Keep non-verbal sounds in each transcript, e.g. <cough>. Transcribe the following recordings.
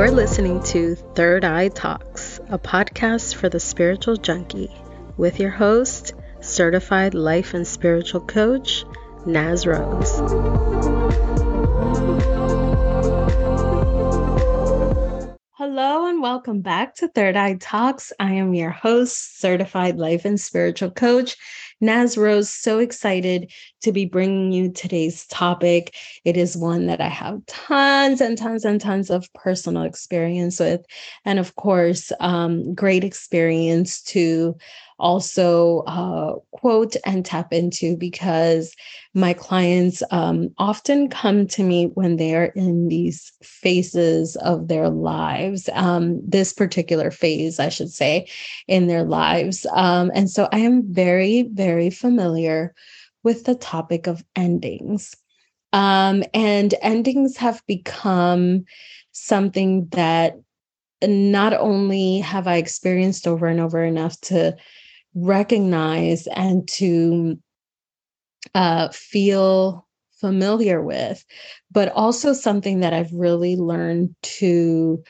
You're listening to Third Eye Talks, a podcast for the spiritual junkie, with your host, certified life and spiritual coach, Naz Rose. Hello and welcome back to Third Eye Talks. I am your host, certified life and spiritual coach, Naz Rose, so excited to be bringing you today's topic. It is one that I have tons and tons and tons of personal experience with. And of course, um, great experience to also uh, quote and tap into because my clients um, often come to me when they're in these phases of their lives, um, this particular phase, I should say, in their lives. Um, and so I am very, very familiar with the topic of endings. Um, and endings have become something that not only have I experienced over and over enough to recognize and to uh, feel familiar with, but also something that I've really learned to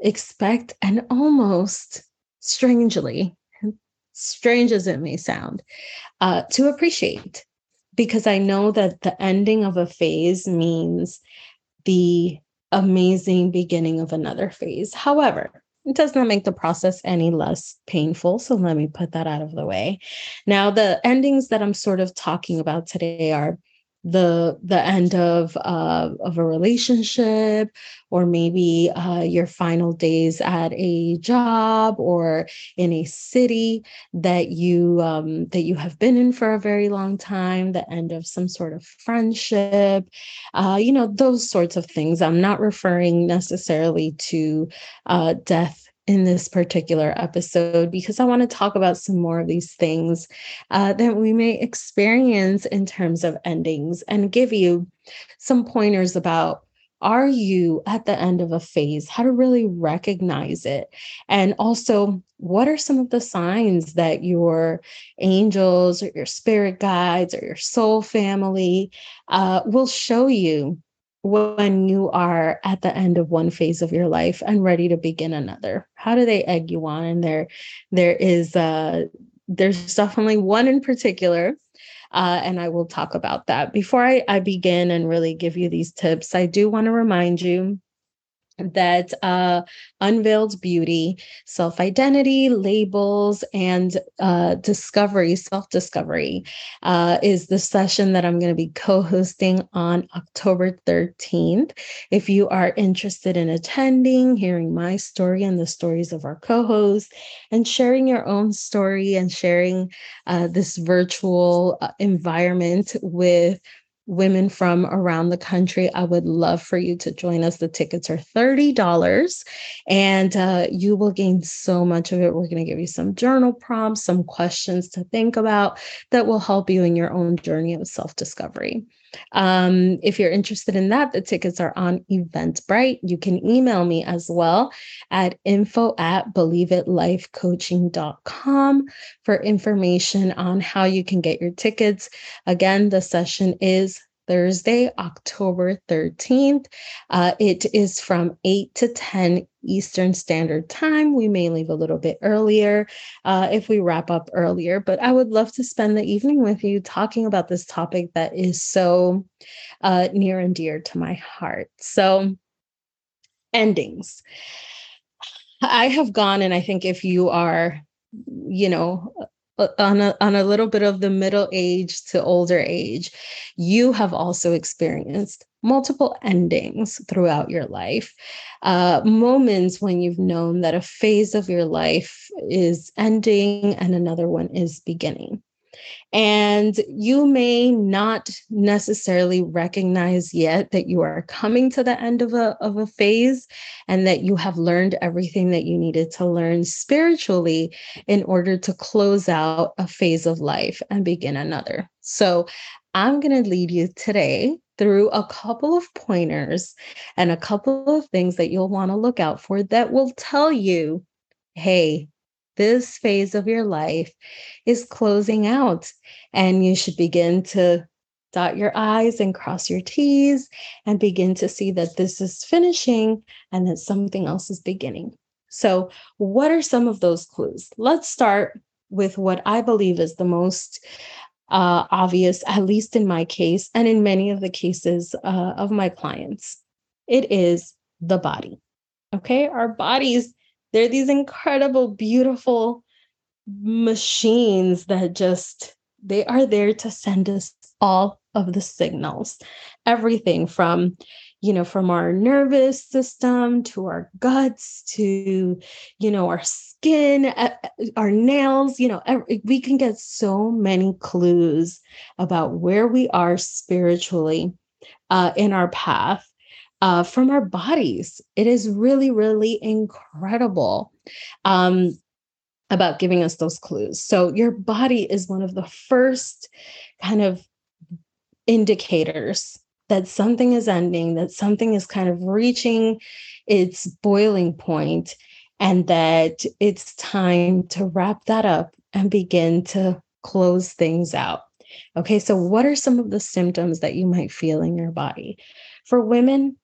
expect and almost strangely, strange as it may sound, uh, to appreciate. Because I know that the ending of a phase means the amazing beginning of another phase. However, it does not make the process any less painful. So let me put that out of the way. Now, the endings that I'm sort of talking about today are the the end of uh, of a relationship or maybe uh, your final days at a job or in a city that you um, that you have been in for a very long time the end of some sort of friendship uh, you know those sorts of things. I'm not referring necessarily to uh, death in this particular episode because I want to talk about some more of these things uh, that we may experience in terms of endings and give you some pointers about are you at the end of a phase, how to really recognize it, and also what are some of the signs that your angels or your spirit guides or your soul family uh, will show you when you are at the end of one phase of your life and ready to begin another. How do they egg you on? And there there is uh there's definitely one in particular uh, and i will talk about that. Before I, I begin and really give you these tips i do want to remind you that uh, unveiled beauty, self identity, labels, and uh, discovery, self discovery, uh, is the session that I'm going to be co hosting on October 13th. If you are interested in attending, hearing my story and the stories of our co hosts, and sharing your own story and sharing uh, this virtual uh, environment with women from around the country. I would love for you to join us. The tickets are $30 and uh, you will gain so much of it. We're going to give you some journal prompts, some questions to think about that will help you in your own journey of self discovery. Um, if you're interested in that, the tickets are on Eventbrite. You can email me as well at info at believeitlifecoaching.com for information on how you can get your tickets. Again, the session is Thursday, October 13th. Uh, it is from 8 to 10 Eastern Standard Time. We may leave a little bit earlier uh, if we wrap up earlier, but I would love to spend the evening with you talking about this topic that is so uh, near and dear to my heart. So, endings. I have gone, and I think if you are, you know, on a, on a little bit of the middle age to older age, you have also experienced multiple endings throughout your life, uh, moments when you've known that a phase of your life is ending and another one is beginning. And you may not necessarily recognize yet that you are coming to the end of a, of a phase and that you have learned everything that you needed to learn spiritually in order to close out a phase of life and begin another. So I'm going to lead you today through a couple of pointers and a couple of things that you'll want to look out for that will tell you hey, this phase of your life is closing out and you should begin to dot your I's and cross your T's and begin to see that this is finishing and that something else is beginning. So, what are some of those clues? Let's start with what I believe is the most uh, obvious, at least in my case, and in many of the cases uh, of my clients. It is the body. Okay. Our bodies, they're these incredible, beautiful machines that just, they are there to send us all of the signals, everything from you know, from our nervous system to our guts to, you know, our skin, our nails, you know, we can get so many clues about where we are spiritually uh, in our path uh, from our bodies. It is really, really incredible. Um, about giving us those clues. So, your body is one of the first kind of indicators that something is ending, that something is kind of reaching its boiling point, and that it's time to wrap that up and begin to close things out. Okay, so what are some of the symptoms that you might feel in your body? For women,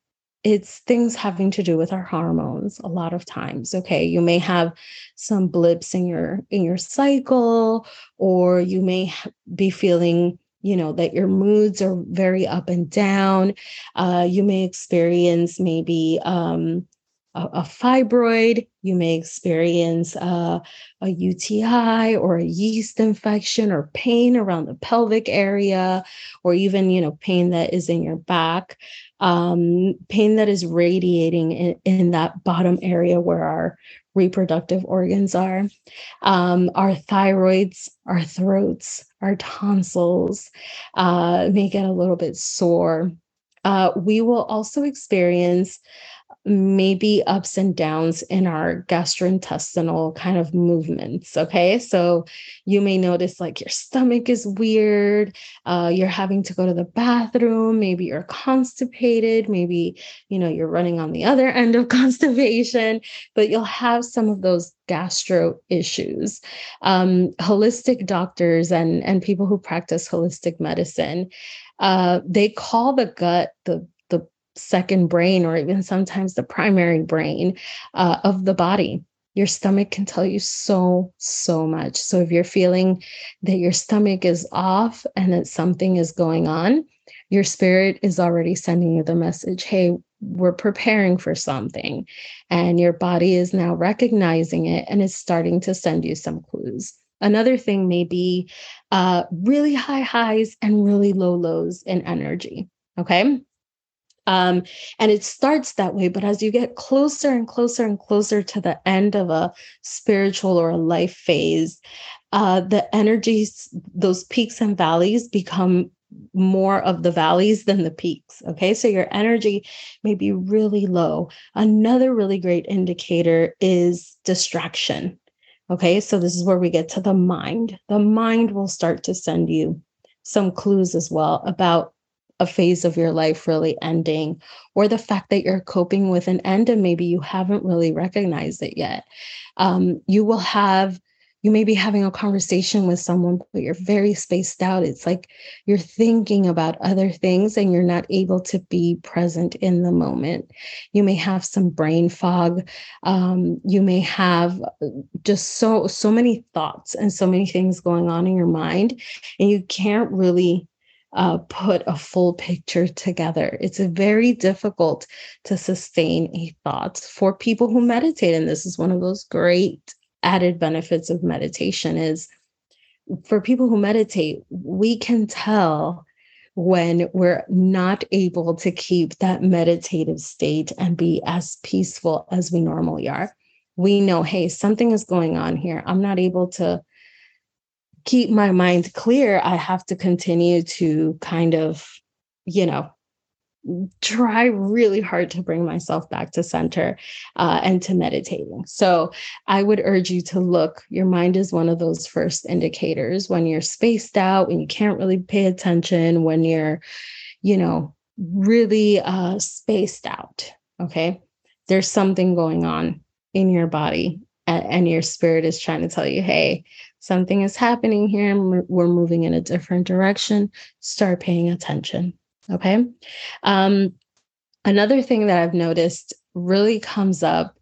it's things having to do with our hormones a lot of times. Okay you may have some blips in your in your cycle or you may be feeling you know that your moods are very up and down. Uh, you may experience maybe um, a, a, fibroid you may experience uh, a uti or a yeast infection or pain around the pelvic area or even you know pain that is in your back um, pain that is radiating in, in that bottom area where our reproductive organs are um, our thyroids our throats our tonsils uh, may get a little bit sore. Uh, we will also experience maybe ups and downs in our gastrointestinal kind of movements. Okay. So you may notice like your stomach is weird. Uh, you're having to go to the bathroom. Maybe you're constipated. Maybe, you know, you're running on the other <laughs> end of constipation, but you'll have some of those gastro issues. Um, holistic doctors and, and people who practice holistic medicine, uh, they call the gut the second brain or even sometimes the primary brain uh, of the body. Your stomach can tell you so, so much. So if you're feeling that your stomach is off and that something is going on, your spirit is already sending you the message hey, we're preparing for something. And your body is now recognizing it and is starting to send you some clues. Another thing may be uh, really high highs and really low lows in energy. Okay. Um, and it starts that way, but as you get closer and closer and closer to the end of a spiritual or a life phase, uh, the energies, those peaks and valleys become more of the valleys than the peaks. Okay. So your energy may be really low. Another really great indicator is distraction. Okay. So this is where we get to the mind. The mind will start to send you some clues as well about a phase of your life really ending, or the fact that you're coping with an end and maybe you haven't really recognized it yet. Um, you will have, you may be having a conversation with someone, but you're very spaced out. It's like you're thinking about other things and you're not able to be present in the moment. You may have some brain fog. Um, you may have uh, just so so many thoughts and so many things going on in your mind, and you can't really uh, put a full picture together. It's very difficult to sustain a thought for people who meditate. And this is one of those great added benefits of meditation is for people who meditate, we can tell when we're not able to keep that meditative state and be as peaceful as we normally are. We know, hey, something is going on here. I'm not able to keep my mind clear, I have to continue to kind of, you know, try really hard to bring myself back to center uh, and to meditating. So I would urge you to look. Your mind is one of those first indicators when you're spaced out, when you can't really pay attention, when you're, you know, really uh, spaced out. Okay. There's something going on in your body, and, and your spirit is trying to tell you, hey, something is happening here we're moving in a different direction. Start paying attention. Okay. Um, another thing that I've noticed really comes up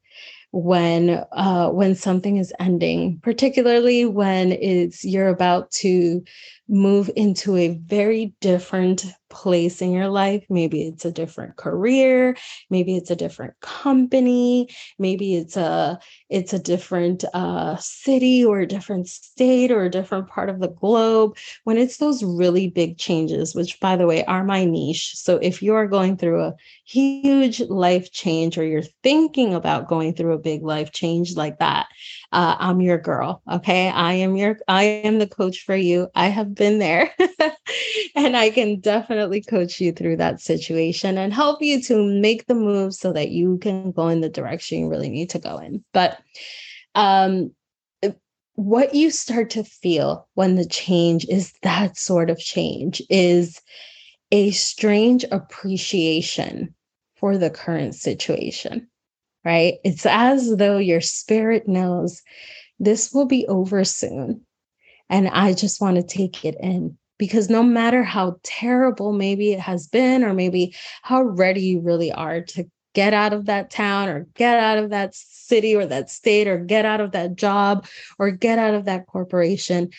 when uh, when something is ending, particularly when it's you're about to move into a very different place in your life. Maybe it's a different career, maybe it's a different company, maybe it's a it's a different uh, city or a different state or a different part of the globe. When it's those really big changes, which by the way are my niche. So if you are going through a huge life change or you're thinking about going through a big life change like that, uh, I'm your girl. Okay. I am your, I am the coach for you. I have been there <laughs> and I can definitely coach you through that situation and help you to make the move so that you can go in the direction you really need to go in. But, um, what you start to feel when the change is that sort of change is a strange appreciation for the current situation right? It's as though your spirit knows this will be over soon. And I just want to take it in because no matter how terrible maybe it has been, or maybe how ready you really are to get out of that town or get out of that city or that state or get out of that job or get out of that corporation,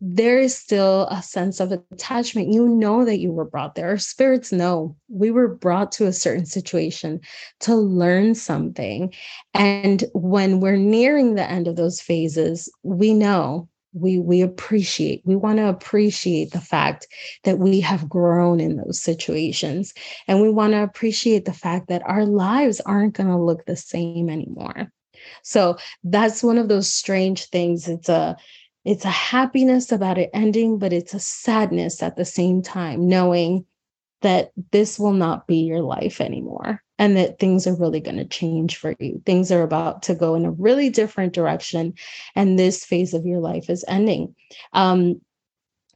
there is still a sense of attachment. You know that you were brought there. Our spirits know we were brought to a certain situation to learn something. And when we're nearing the end of those phases, we know we we appreciate we want to appreciate the fact that we have grown in those situations and we want to appreciate the fact that our lives aren't going to look the same anymore so that's one of those strange things it's a it's a happiness about it ending, but it's a sadness at the same time, knowing that this will not be your life anymore and that things are really going to change for you. Things are about to go in a really different direction, and this phase of your life is ending. Um,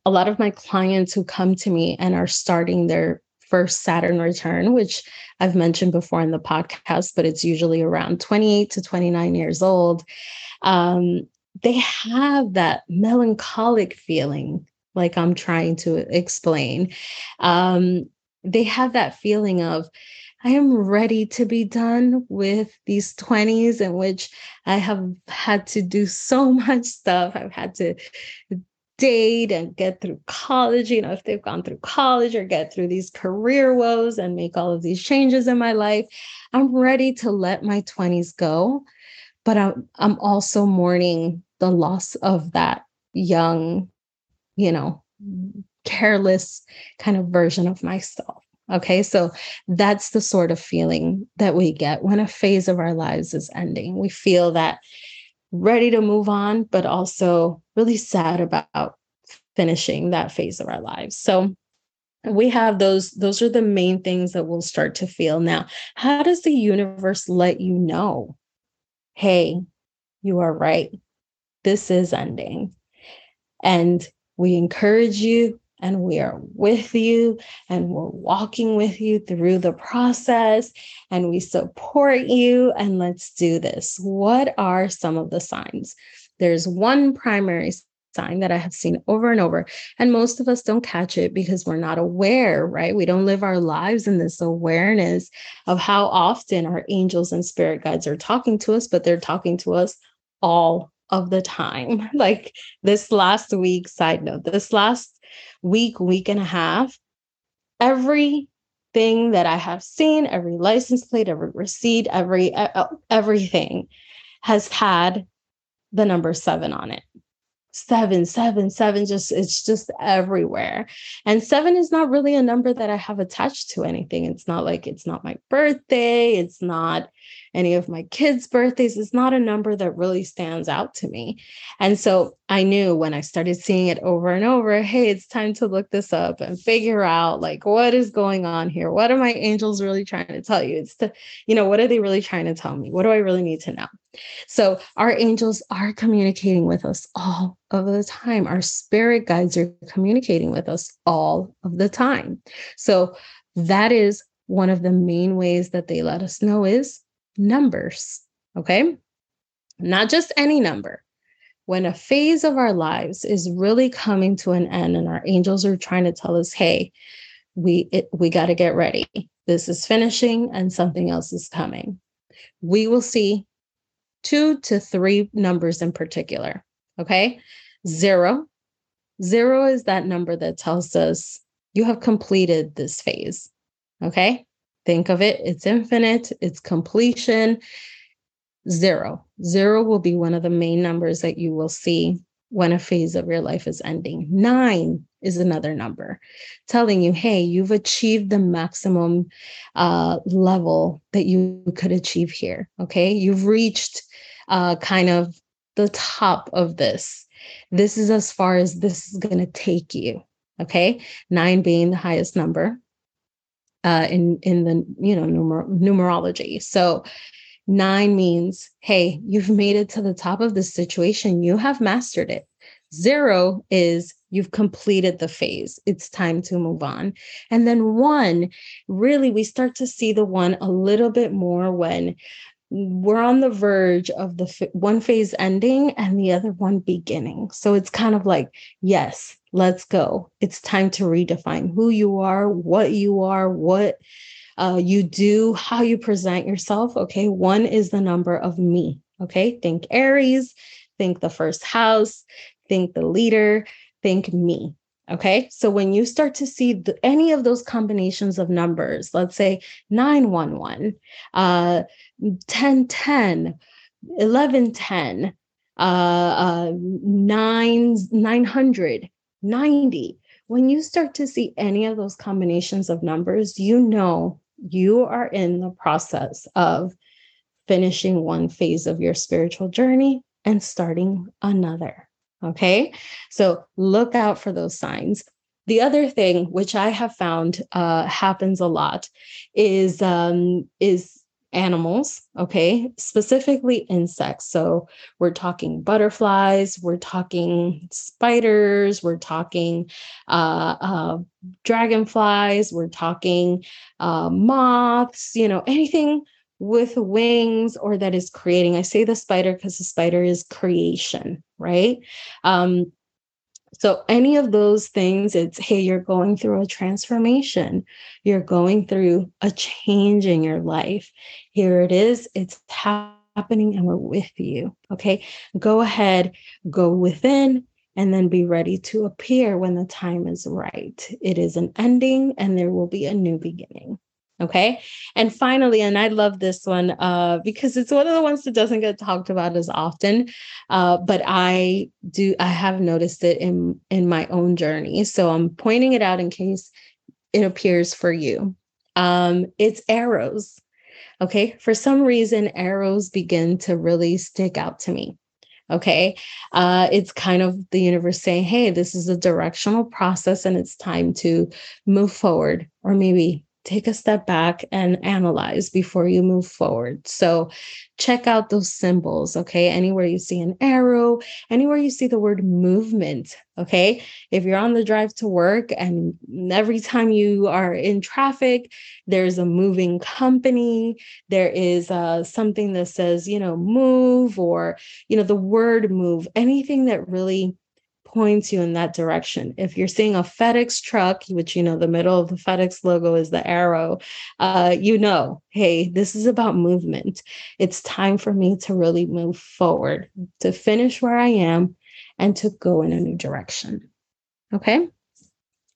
a lot of my clients who come to me and are starting their first Saturn return, which I've mentioned before in the podcast, but it's usually around 28 to 29 years old. Um, they have that melancholic feeling, like I'm trying to explain. Um, they have that feeling of, I am ready to be done with these 20s in which I have had to do so <laughs> much stuff. I've had to date and get through college, you know, if they've gone through college or get through these career woes and make all of these changes in my life. I'm ready to let my 20s go, but I'm, I'm also mourning the loss of that young, you know, careless kind of version of myself. Okay, so that's the sort of feeling that we get when a phase of our lives is ending. We feel that ready to move on, but also really sad about finishing that phase of our lives. So we have those those are the main things that we'll start to feel now how does the universe let you know hey you are right this is ending. And we encourage you and we are with you and we're walking with you through the process and we support you. And let's do this. What are some of the signs? There's one primary sign that I have seen over and over. And most of us don't catch it because we're not aware, right? We don't live our lives in this awareness of how often our angels and spirit guides are talking to us, but they're talking to us all of the time. <laughs> Like this last week, side note, this last week, week and a half, everything that I have seen, every license plate, every receipt, every everything has had the number seven on it seven, seven, seven, just it's just everywhere. And seven is not really a number that I have attached to anything. It's not like it's not my birthday, it's not any of my kids' birthdays. It's not a number that really stands out to me. And so I knew when I started seeing it over and over, hey, it's time to look this up and figure out like what is going on here? What are my angels really trying to tell you? It's to, you know, what are they really trying to tell me? What do I really need to know? So our angels are communicating with us all of the time. Our spirit guides are communicating with us all of the time. So that is one of the main ways that they let us know is numbers. Okay. Not just any number, when a phase of our lives is really coming to an end and our angels are trying to tell us, hey, we it, we got to get ready. This is finishing and something else is coming. We will see two to three numbers in particular. Okay. Zero. Zero is that number that tells us you have completed this phase. Okay. Think of it, it's infinite, it's completion. Zero. Zero will be one of the main numbers that you will see when a phase of your life is ending. Nine is another number telling you, hey, you've achieved the maximum uh, level that you could achieve here. Okay. You've reached uh, kind of the top of this. This is as far as this is going to take you. Okay. Nine being the highest number uh, in, in the, you know, numer- numerology. So Nine means, hey, you've made it to the top of this situation. You have mastered it. Zero is you've completed the phase. It's time to move on. And then one, really, we start to see the one a little bit more when we're on the verge of the f- one phase ending and the other one beginning. So it's kind of like, yes, let's go. It's time to redefine who you are, what you are, what uh, you do, how you present yourself. Okay. One is the number of me. Okay. Think Aries, think the first house, think the leader, think me. Okay. So when you start to see the, any of those combinations of numbers, let's say 911, uh, 1010, 1110, uh, uh, 9, 900, 90, when you start to see any of those combinations of numbers, you know you are in the process of finishing one phase of your spiritual journey and starting another. Okay. So look out for those signs. The other thing, which I have found uh, happens a lot, is um, is animals, okay, specifically insects. So we're talking butterflies, we're talking spiders, we're talking uh, uh, dragonflies, we're talking uh, moths, you know, anything with wings or that is creating. I say the spider because the spider is creation, right? Um, so, any of those things, it's hey, you're going through a transformation, you're going through a change in your life. Here it is, it's happening, and we're with you. Okay. Go ahead, go within, and then be ready to appear when the time is right. It is an ending, and there will be a new beginning. Okay. And finally, and I love this one uh, because it's one of the ones that doesn't get talked about as often. Uh, but I do, I have noticed it in in my own journey. So I'm pointing it out in case it appears for you. Um, it's arrows. Okay. For some reason, arrows begin to really stick out to me. Okay. Uh, it's kind of the universe saying, hey, this is a directional process and it's time to move forward or maybe take a step back and analyze before you move forward. So check out those symbols, okay? Anywhere you see an arrow, anywhere you see the word movement, okay? If you're on the drive to work and every time you are in traffic, there's a moving company, there is uh, something that says, you know, move or, you know, the word move, anything that really points you in that direction. If you're seeing a FedEx truck, which you know the middle of the FedEx logo is the arrow, uh, you know, hey, this is about movement. It's time for me to really move forward, to finish where I am, and to go in a new direction. Okay.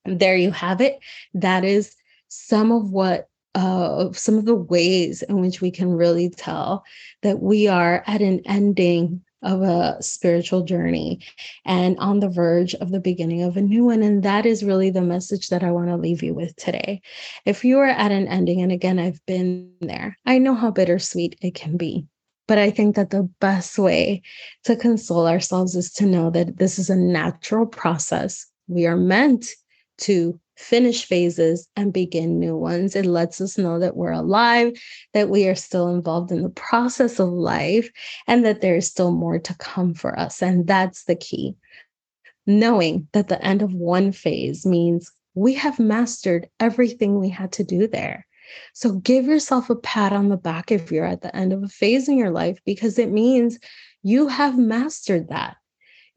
There you have it. That is some of what uh, some of the ways in which we can really tell that we are at an ending of a spiritual journey and on the verge of the beginning of a new one. And that is really the message that I want to leave you with today. If you are at an ending, and again, I've been there, I know how bittersweet it can be. But I think that the best way to console ourselves is to know that this is a natural process. We are meant to finish phases and begin new ones. It lets us know that we're alive, that we are still involved in the process of life, and that there is still more to come for us. And that's the key. Knowing that the end of one phase means we have mastered everything we had to do there. So give yourself a pat on the back if you're at the end of a phase in your life, because it means you have mastered that.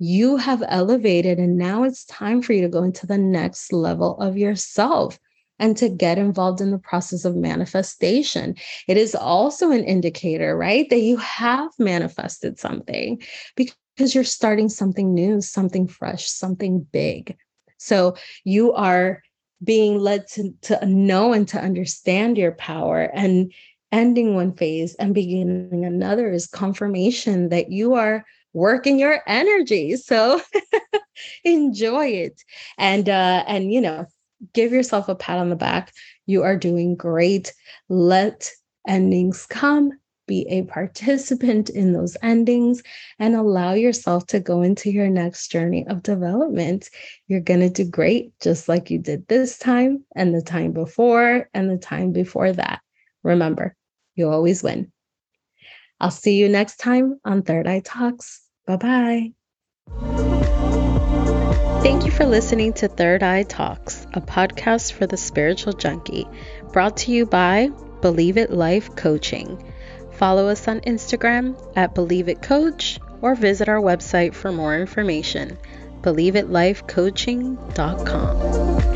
You have elevated, and now it's time for you to go into the next level of yourself and to get involved in the process of manifestation. It is also an indicator, right, that you have manifested something because you're starting something new, something fresh, something big. So you are being led to, to know and to understand your power and ending one phase and beginning another is confirmation that you are working your energy so <laughs> enjoy it and uh and you know give yourself a pat on the back you are doing great let endings come be a participant in those endings and allow yourself to go into your next journey of development. You're going to do great, just like you did this time and the time before and the time before that. Remember, you always win. I'll see you next time on Third Eye Talks. Bye bye. Thank you for listening to Third Eye Talks, a podcast for the spiritual junkie, brought to you by Believe It Life Coaching. Follow us on Instagram at Believe It Coach or visit our website for more information, believeitLifeCoaching.com.